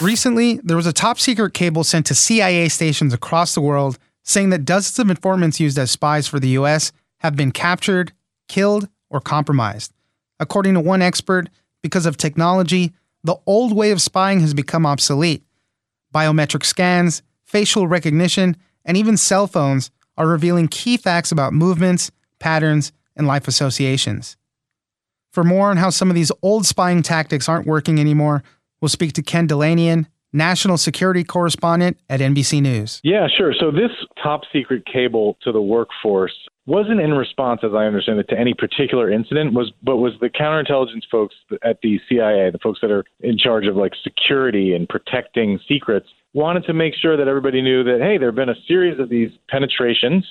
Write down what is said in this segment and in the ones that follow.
Recently, there was a top secret cable sent to CIA stations across the world saying that dozens of informants used as spies for the US have been captured, killed, or compromised. According to one expert, because of technology, the old way of spying has become obsolete. Biometric scans, facial recognition, and even cell phones are revealing key facts about movements, patterns, and life associations. For more on how some of these old spying tactics aren't working anymore, we'll speak to Ken Dilanian, national security correspondent at NBC News. Yeah, sure. So this top secret cable to the workforce wasn't in response, as I understand it, to any particular incident. Was but was the counterintelligence folks at the CIA, the folks that are in charge of like security and protecting secrets, wanted to make sure that everybody knew that hey, there have been a series of these penetrations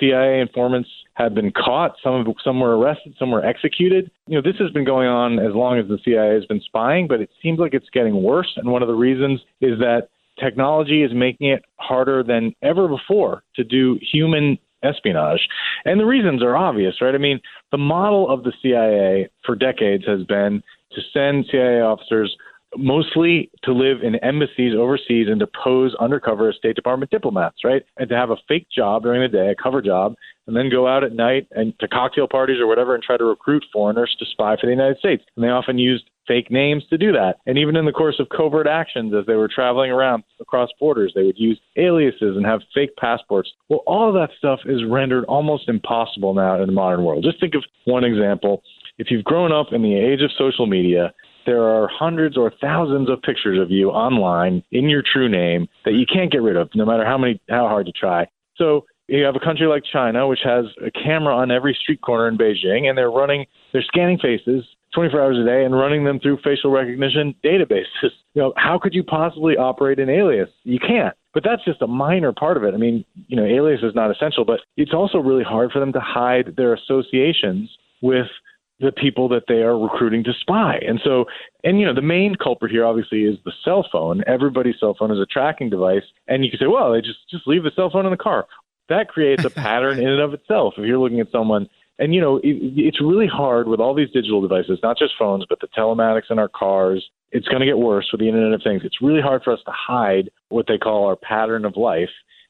CIA informants have been caught. Some some were arrested. Some were executed. You know, this has been going on as long as the CIA has been spying, but it seems like it's getting worse. And one of the reasons is that technology is making it harder than ever before to do human espionage. And the reasons are obvious, right? I mean, the model of the CIA for decades has been to send CIA officers mostly to live in embassies overseas and to pose undercover as State Department diplomats, right? And to have a fake job during the day, a cover job, and then go out at night and to cocktail parties or whatever and try to recruit foreigners to spy for the United States. And they often used fake names to do that. And even in the course of covert actions, as they were traveling around across borders, they would use aliases and have fake passports. Well, all of that stuff is rendered almost impossible now in the modern world. Just think of one example. If you've grown up in the age of social media, there are hundreds or thousands of pictures of you online in your true name that you can't get rid of, no matter how many how hard you try. So you have a country like China, which has a camera on every street corner in Beijing, and they're running, they're scanning faces 24 hours a day and running them through facial recognition databases. You know, how could you possibly operate an alias? You can't. But that's just a minor part of it. I mean, you know, alias is not essential, but it's also really hard for them to hide their associations with the people that they are recruiting to spy. And so, and you know, the main culprit here obviously is the cell phone. Everybody's cell phone is a tracking device, and you can say, well, they just just leave the cell phone in the car. That creates a pattern in and of itself. If you're looking at someone, and you know, it, it's really hard with all these digital devices, not just phones, but the telematics in our cars. It's going to get worse with the Internet of Things. It's really hard for us to hide what they call our pattern of life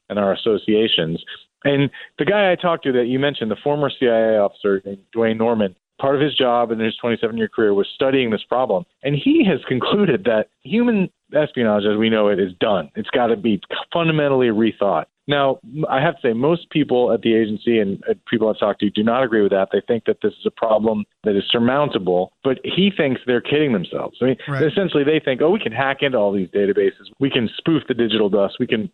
and our associations. And the guy I talked to that you mentioned, the former CIA officer named Dwayne Norman, part of his job in his 27 year career was studying this problem. And he has concluded that human espionage as we know it is done. It's got to be fundamentally rethought. Now, I have to say, most people at the agency and uh, people I've talked to do not agree with that. They think that this is a problem that is surmountable, but he thinks they're kidding themselves. I mean, right. essentially, they think, oh, we can hack into all these databases, we can spoof the digital dust, we can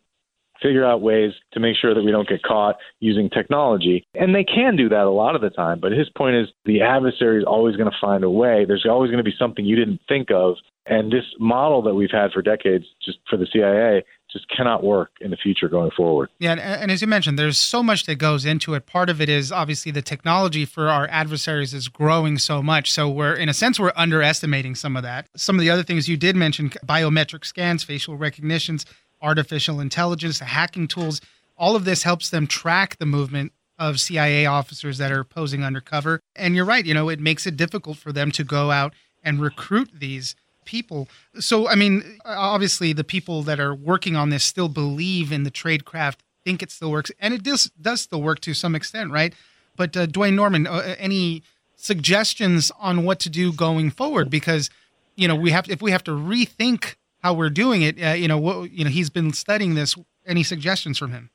figure out ways to make sure that we don't get caught using technology. And they can do that a lot of the time. But his point is the adversary is always going to find a way. There's always going to be something you didn't think of. And this model that we've had for decades, just for the CIA, just cannot work in the future going forward. Yeah, and, and, as you mentioned, there's so much that goes into it. Part of it is obviously the technology for our adversaries is growing so much. So we're, in a sense, we're underestimating some of that. Some of the other things you did mention, biometric scans, facial recognitions, artificial intelligence, the hacking tools, all of this helps them track the movement of CIA officers that are posing undercover. And you're right, you know, it makes it difficult for them to go out and recruit these people. So, I mean, obviously, the people that are working on this still believe in the tradecraft, think it still works, and it does does still work to some extent, right? But uh, Duane Norman, uh, any suggestions on what to do going forward? Because you know, we have if we have to rethink how we're doing it. Uh, you know, what, you know, he's been studying this. Any suggestions from him?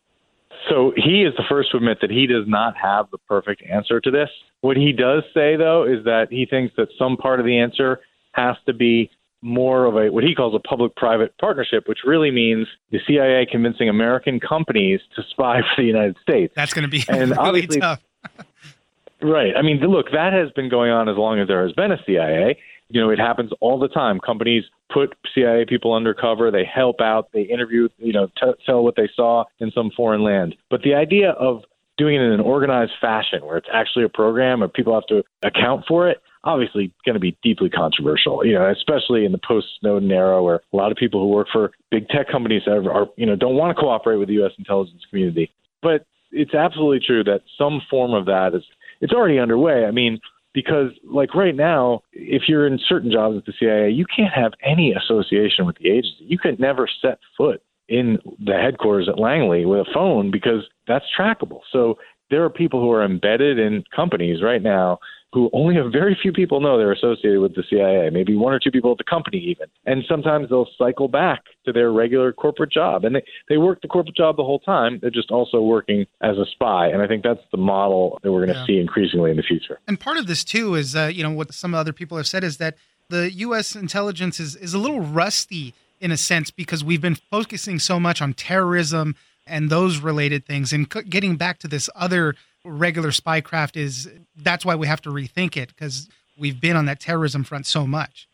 So he is the first to admit that he does not have the perfect answer to this. What he does say, though, is that he thinks that some part of the answer has to be more of a what he calls a public-private partnership, which really means the CIA convincing American companies to spy for the United States. That's going to be and really tough. right. I mean, look, that has been going on as long as there has been a CIA. You know, it happens all the time. Companies put CIA people undercover, they help out, they interview, you know, t- tell what they saw in some foreign land. But the idea of doing it in an organized fashion where it's actually a program and people have to account for it, obviously going to be deeply controversial, you know, especially in the post Snowden era where a lot of people who work for big tech companies are, are, you know, don't want to cooperate with the U.S. intelligence community. But it's absolutely true that some form of that is, it's already underway. I mean, because like right now, if you're in certain jobs at the CIA, you can't have any association with the agency. You could never set foot in the headquarters at Langley with a phone because that's trackable. So there are people who are embedded in companies right now who only a very few people know they're associated with the CIA, maybe one or two people at the company even. And sometimes they'll cycle back to their regular corporate job. And they, they work the corporate job the whole time. They're just also working as a spy. And I think that's the model that we're going to yeah. see increasingly in the future. And part of this, too, is, uh, you know, what some other people have said is that the U.S. intelligence is, is a little rusty in a sense because we've been focusing so much on terrorism and those related things and getting back to this other regular spycraft is that's why we have to rethink it because we've been on that terrorism front so much.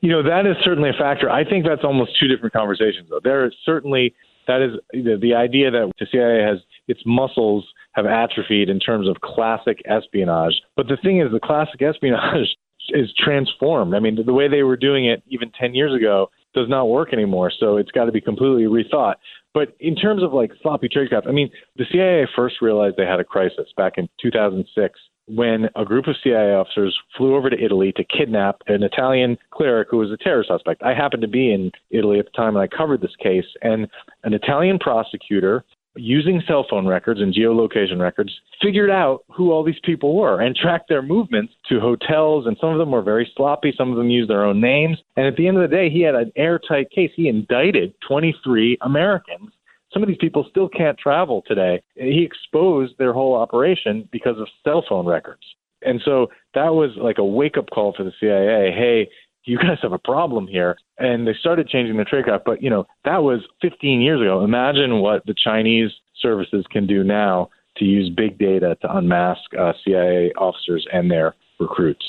You know, that is certainly a factor. I think that's almost two different conversations, though. There is certainly that is the, the idea that the CIA has its muscles have atrophied in terms of classic espionage. But the thing is, the classic espionage is transformed. I mean, the way they were doing it even 10 years ago does not work anymore. So it's got to be completely rethought. But in terms of like sloppy tradecraft, I mean, the CIA first realized they had a crisis back in 2006 when a group of CIA officers flew over to Italy to kidnap an Italian cleric who was a terror suspect. I happened to be in Italy at the time and I covered this case, and an Italian prosecutor using cell phone records and geolocation records, figured out who all these people were and tracked their movements to hotels. And some of them were very sloppy. Some of them used their own names. And at the end of the day, he had an airtight case. He indicted 23 Americans. Some of these people still can't travel today. He exposed their whole operation because of cell phone records. And so that was like a wake up call for the CIA. Hey, you guys have a problem here. And they started changing the trade tradecraft. But, you know, that was 15 years ago. Imagine what the Chinese services can do now to use big data to unmask uh, CIA officers and their recruits.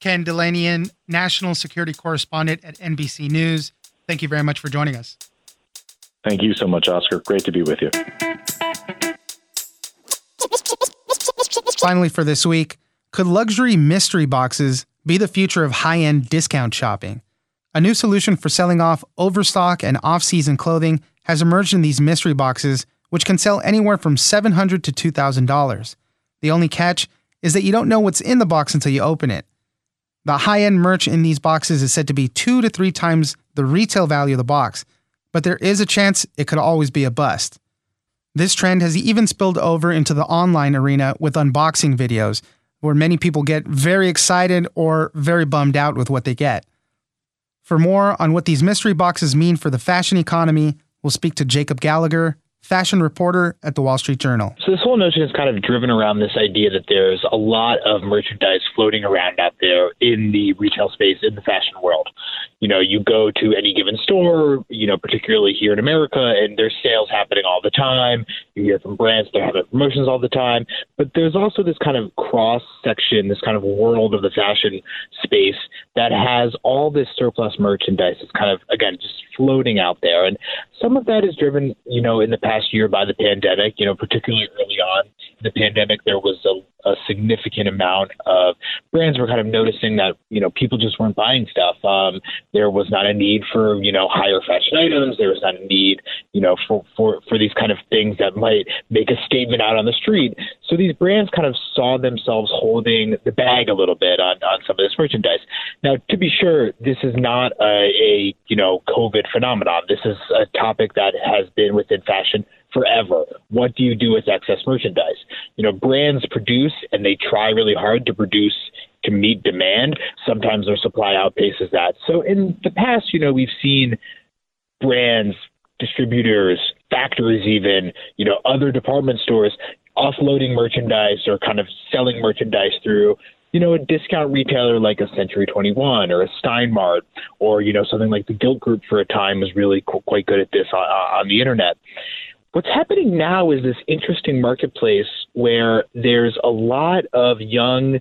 Ken Dilanian, national security correspondent at NBC News. Thank you very much for joining us. Thank you so much, Oscar. Great to be with you. Finally, for this week, could luxury mystery boxes be the future of high end discount shopping. A new solution for selling off overstock and off season clothing has emerged in these mystery boxes, which can sell anywhere from $700 to $2,000. The only catch is that you don't know what's in the box until you open it. The high end merch in these boxes is said to be two to three times the retail value of the box, but there is a chance it could always be a bust. This trend has even spilled over into the online arena with unboxing videos, where many people get very excited or very bummed out with what they get. For more on what these mystery boxes mean for the fashion economy, we'll speak to Jacob Gallagher, fashion reporter at the Wall Street Journal. So this whole notion is kind of driven around this idea that there's a lot of merchandise floating around out there in the retail space in the fashion world. You know, you go to any given store, you know, particularly here in America, and there's sales happening all the time. You hear from brands they're having promotions all the time. But there's also this kind of cross section, this kind of world of the fashion space that has all this surplus merchandise It's kind of again just floating out there. And some of that is driven, you know, in the past year by the pandemic, you know, particularly early on the pandemic, there was a, a significant amount of brands were kind of noticing that, you know, people just weren't buying stuff. Um, there was not a need for, you know, higher fashion items. There was not a need, you know, for, for, for these kind of things that might make a statement out on the street. So these brands kind of saw themselves holding the bag a little bit on, on some of this merchandise. Now, to be sure, this is not a, a you know, COVID phenomenon. This is a topic that has been within fashion forever. What do you do with excess merchandise? You know, brands produce and they try really hard to produce to meet demand. Sometimes their supply outpaces that. So in the past, you know, we've seen brands, distributors, factories even, you know, other department stores offloading merchandise or kind of selling merchandise through you know, a discount retailer like a Century 21 or a Stein Mart or, you know, something like the Gilt Group for a time was really qu- quite good at this on, on the internet. What's happening now is this interesting marketplace where there's a lot of young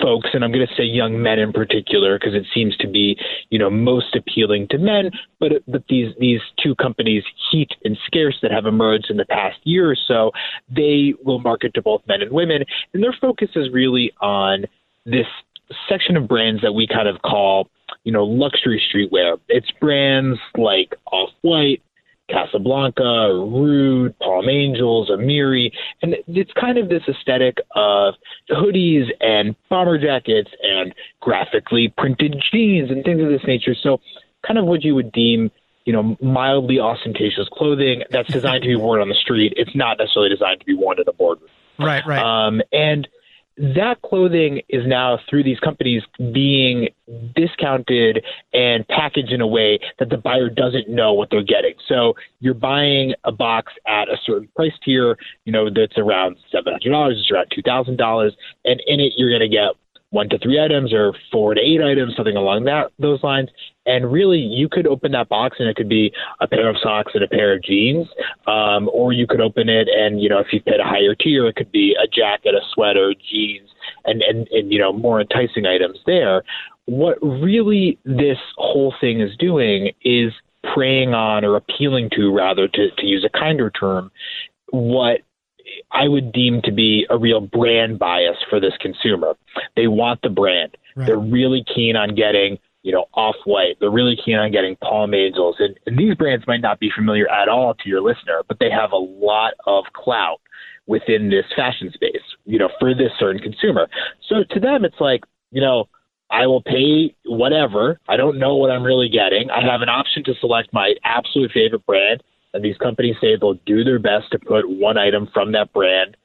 folks, and I'm going to say young men in particular, because it seems to be, you know, most appealing to men. But but these these two companies, Heat and Scarce, that have emerged in the past year or so, they will market to both men and women, and their focus is really on this section of brands that we kind of call, you know, luxury streetwear. It's brands like Off White, Casablanca, Rhude, Palm Angels, Amiri, and it's kind of this aesthetic of hoodies and bomber jackets and graphically printed jeans and things of this nature. So, kind of what you would deem, you know, mildly ostentatious clothing that's designed to be worn on the street. It's not necessarily designed to be worn in a boardroom. Right, right. Um, and that clothing is now through these companies being discounted and packaged in a way that the buyer doesn't know what they're getting. So you're buying a box at a certain price tier, you know, that's around $700, it's around $2,000, and in it you're to get one to three items or four to eight items, something along that those lines. And really, you could open that box and it could be a pair of socks and a pair of jeans, um, or you could open it and you know if you paid a higher tier, it could be a jacket, a sweater, jeans, and and and you know more enticing items there. What really this whole thing is doing is preying on or appealing to, rather, to, to use a kinder term, what I would deem to be a real brand bias for this consumer. They want the brand. Right. They're really keen on getting, you know, off white. They're really keen on getting Palm Angels. And, and these brands might not be familiar at all to your listener, but they have a lot of clout within this fashion space, you know, for this certain consumer. So to them, it's like, you know, I will pay whatever. I don't know what I'm really getting. I have an option to select my absolute favorite brand and these companies say they'll do their best to put one item from that brand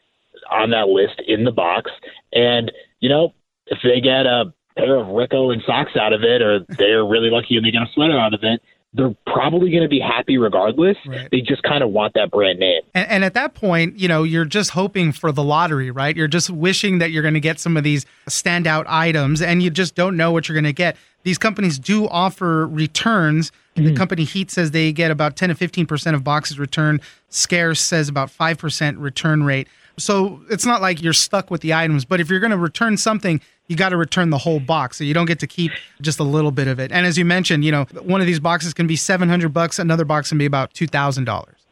on that list in the box. And, you know, if they get a pair of Rick Owens socks out of it, or they're really lucky and they get a sweater out of it, they're probably going to be happy regardless. Right. They just kind of want that brand name. And, and, at that point, you know, you're just hoping for the lottery, right? You're just wishing that you're going to get some of these standout items, and you just don't know what you're going to get. These companies do offer returns. Mm-hmm. The company Heat says they get about 10 to 15 percent of boxes returned. Scarce says about five percent return rate. So it's not like you're stuck with the items, but if you're going to return something, you got to return the whole box. So you don't get to keep just a little bit of it. And as you mentioned, you know, one of these boxes can be 700 bucks, another box can be about $2,000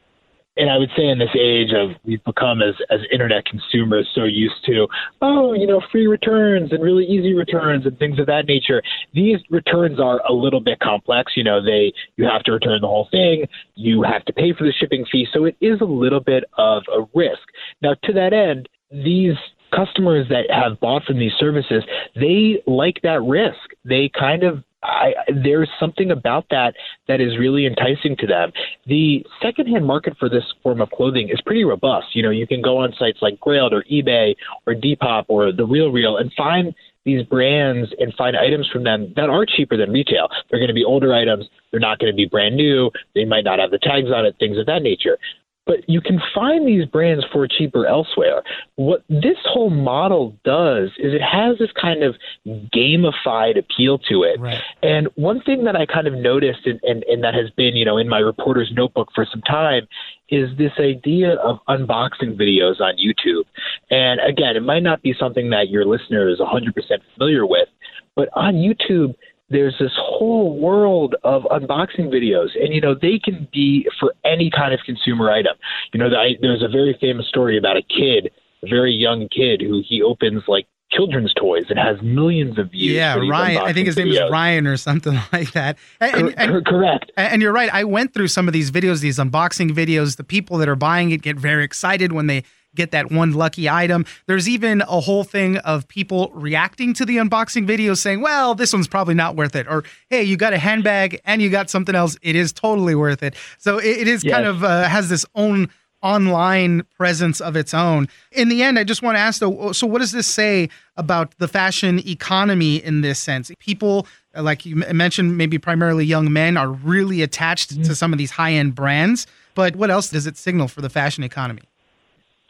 and I would say in this age of we've become as as internet consumers so used to oh you know free returns and really easy returns and things of that nature. These returns are a little bit complex. You know they you have to return the whole thing. You have to pay for the shipping fee. So it is a little bit of a risk. Now to that end these customers that have bought from these services they like that risk. They kind of I, there's something about that that is really enticing to them. The secondhand market for this form of clothing is pretty robust. You know, you can go on sites like Grailed or eBay or Depop or The Real Real and find these brands and find items from them that are cheaper than retail. They're going to be older items. They're not going to be brand new. They might not have the tags on it, things of that nature but you can find these brands for cheaper elsewhere. What this whole model does is it has this kind of gamified appeal to it. Right. And one thing that I kind of noticed and, and, and that has been, you know, in my reporter's notebook for some time is this idea of unboxing videos on YouTube. And again, it might not be something that your listener is 100% familiar with, but on YouTube – there's this whole world of unboxing videos, and you know they can be for any kind of consumer item. You know, there's a very famous story about a kid, a very young kid, who he opens like children's toys and has millions of views. Yeah, Ryan. I think his videos. name is Ryan or something like that. And, and, correct. And you're right. I went through some of these videos, these unboxing videos. The people that are buying it get very excited when they get that one lucky item. There's even a whole thing of people reacting to the unboxing video saying, well, this one's probably not worth it. Or, hey, you got a handbag and you got something else. It is totally worth it. So it, it is yes. kind of uh, has this own online presence of its own. In the end, I just want to ask though, so what does this say about the fashion economy in this sense? People, like you mentioned, maybe primarily young men, are really attached mm-hmm. to some of these high end brands. But what else does it signal for the fashion economy?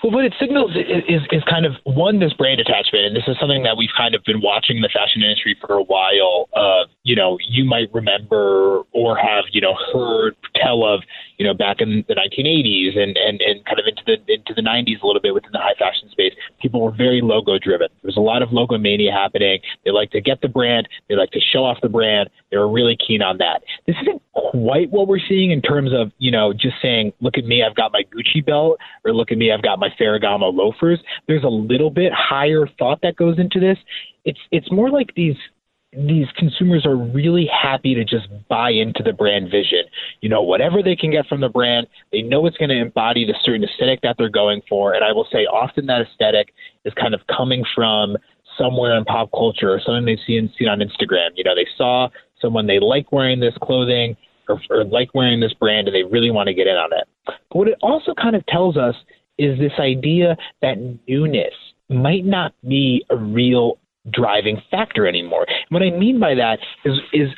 Well, what it signals is, is, is kind of one this brand attachment, and this is something that we've kind of been watching in the fashion industry for a while. Uh, you know, you might remember or have you know heard tell of you know, back in the 1980s and, and, and kind of into the into the 90s a little bit within the high fashion space. People were very logo driven. There was a lot of logo mania happening. They like to get the brand. They like to show off the brand. They were really keen on that. This isn't quite what we're seeing in terms of, you know, just saying, look at me, I've got my Gucci belt, or look at me, I've got my Ferragamo loafers. There's a little bit higher thought that goes into this. It's it's more like these these consumers are really happy to just buy into the brand vision. You know, whatever they can get from the brand, they know it's going to embody the certain aesthetic that they're going for. And I will say, often that aesthetic is kind of coming from somewhere in pop culture or something they've seen seen on Instagram. You know, they saw someone they like wearing this clothing or, or like wearing this brand, and they really want to get in on it. But what it also kind of tells us is this idea that newness might not be a real driving factor anymore. And what I mean by that is is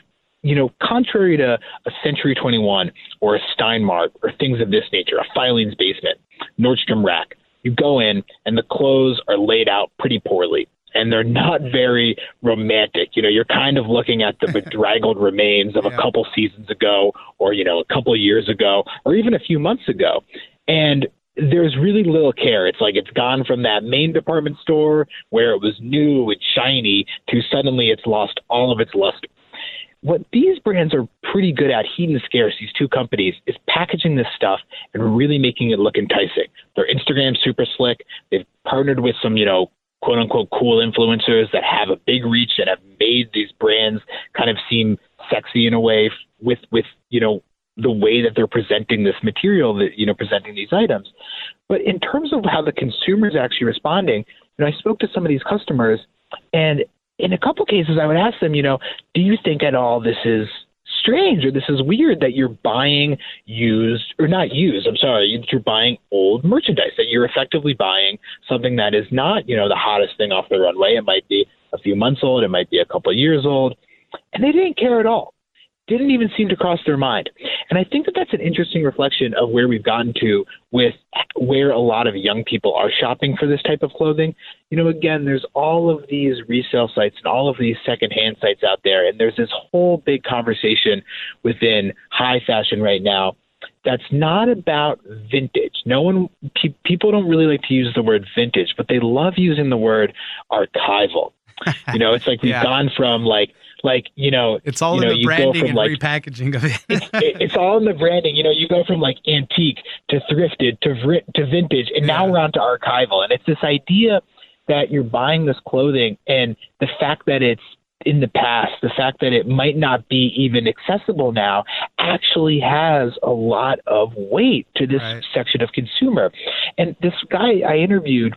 you know, contrary to a Century 21 or a Stein Mart or things of this nature, a Filene's Basement, Nordstrom rack, you go in and the clothes are laid out pretty poorly and they're not very romantic. You know, you're kind of looking at the bedraggled remains of yeah. a couple seasons ago or, you know, a couple years ago or even a few months ago. And there's really little care. It's like it's gone from that main department store where it was new and shiny to suddenly it's lost all of its luster. What these brands are pretty good at, Heat and Scarce, these two companies, is packaging this stuff and really making it look enticing. Their Instagram super slick. They've partnered with some, you know, quote unquote cool influencers that have a big reach and have made these brands kind of seem sexy in a way with with you know the way that they're presenting this material that you know presenting these items. But in terms of how the consumer is actually responding you know i spoke to some of these customers and in a couple cases i would ask them you know do you think at all this is strange or this is weird that you're buying used or not used i'm sorry you're buying old merchandise that you're effectively buying something that is not you know the hottest thing off the runway. It might be a few months old it might be a couple of years old and they didn't care at all didn't even seem to cross their mind. And I think that that's an interesting reflection of where we've gotten to with where a lot of young people are shopping for this type of clothing. You know, again, there's all of these resale sites and all of these secondhand sites out there, and there's this whole big conversation within high fashion right now that's not about vintage. No one, pe- people don't really like to use the word vintage, but they love using the word archival. You know, it's like we've yeah. gone from like like you know it's all you in know, the branding and like, repackaging of it. it's, it's, all in the branding. You know, you go from like antique to thrifted to to vintage, and yeah. now we're on to archival. And it's this idea that you're buying this clothing, and the fact that it's in the past, the fact that it might not be even accessible now actually has a lot of weight to this right. section of consumer. And this guy I interviewed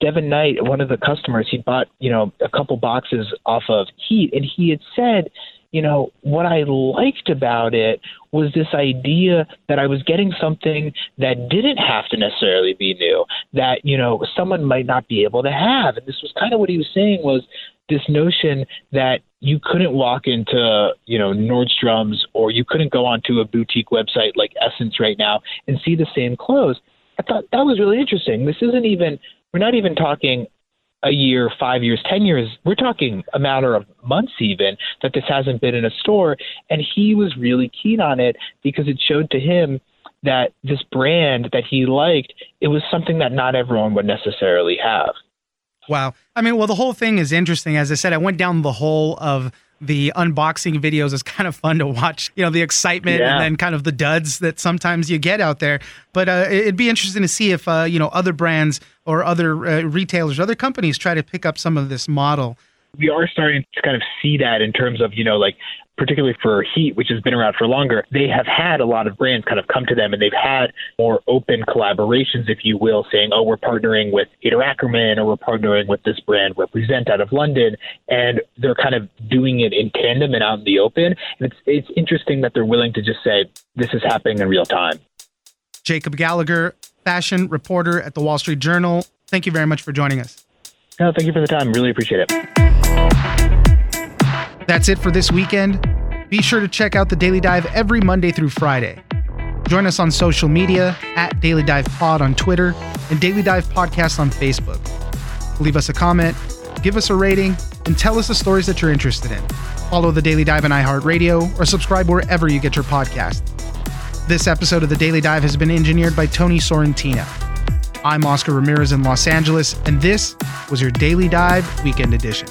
Devin Knight, one of the customers, he bought, you know, a couple boxes off of Heat, and he had said, you know, what I liked about it was this idea that I was getting something that didn't have to necessarily be new, that, you know, someone might not be able to have. And this was kind of what he was saying was this notion that you couldn't walk into, you know, Nordstrom's or you couldn't go onto a boutique website like SSENSE right now and see the same clothes. I thought that was really interesting. This isn't even we're not even talking a year, five years, ten years. We're talking a matter of months even that this hasn't been in a store. And he was really keen on it because it showed to him that this brand that he liked, it was something that not everyone would necessarily have. Wow. I mean, well, the whole thing is interesting. As I said, I went down the hole of the unboxing videos is kind of fun to watch. You know, the excitement yeah. and then kind of the duds that sometimes you get out there. But uh, it'd be interesting to see if uh, you know other brands or other uh, retailers, other companies try to pick up some of this model. We are starting to kind of see that in terms of you know like particularly for Heat, which has been around for longer, they have had a lot of brands kind of come to them and they've had more open collaborations, if you will, saying, oh, we're partnering with Haider Ackermann or we're partnering with this brand Represent out of London. And they're kind of doing it in tandem and out in the open. And it's, it's interesting that they're willing to just say, this is happening in real time. Jacob Gallagher, fashion reporter at the Wall Street Journal. Thank you very much for joining us. No, thank you for the time. Really appreciate it. That's it for this weekend. Be sure to check out the Daily Dive every Monday through Friday. Join us on social media at Daily Dive Pod on Twitter and Daily Dive Podcast on Facebook. Leave us a comment, give us a rating, and tell us the stories that you're interested in. Follow the Daily Dive on iHeartRadio or subscribe wherever you get your podcast. This episode of the Daily Dive has been engineered by Tony Sorrentino. I'm Oscar Ramirez in Los Angeles, and this was your Daily Dive Weekend Edition.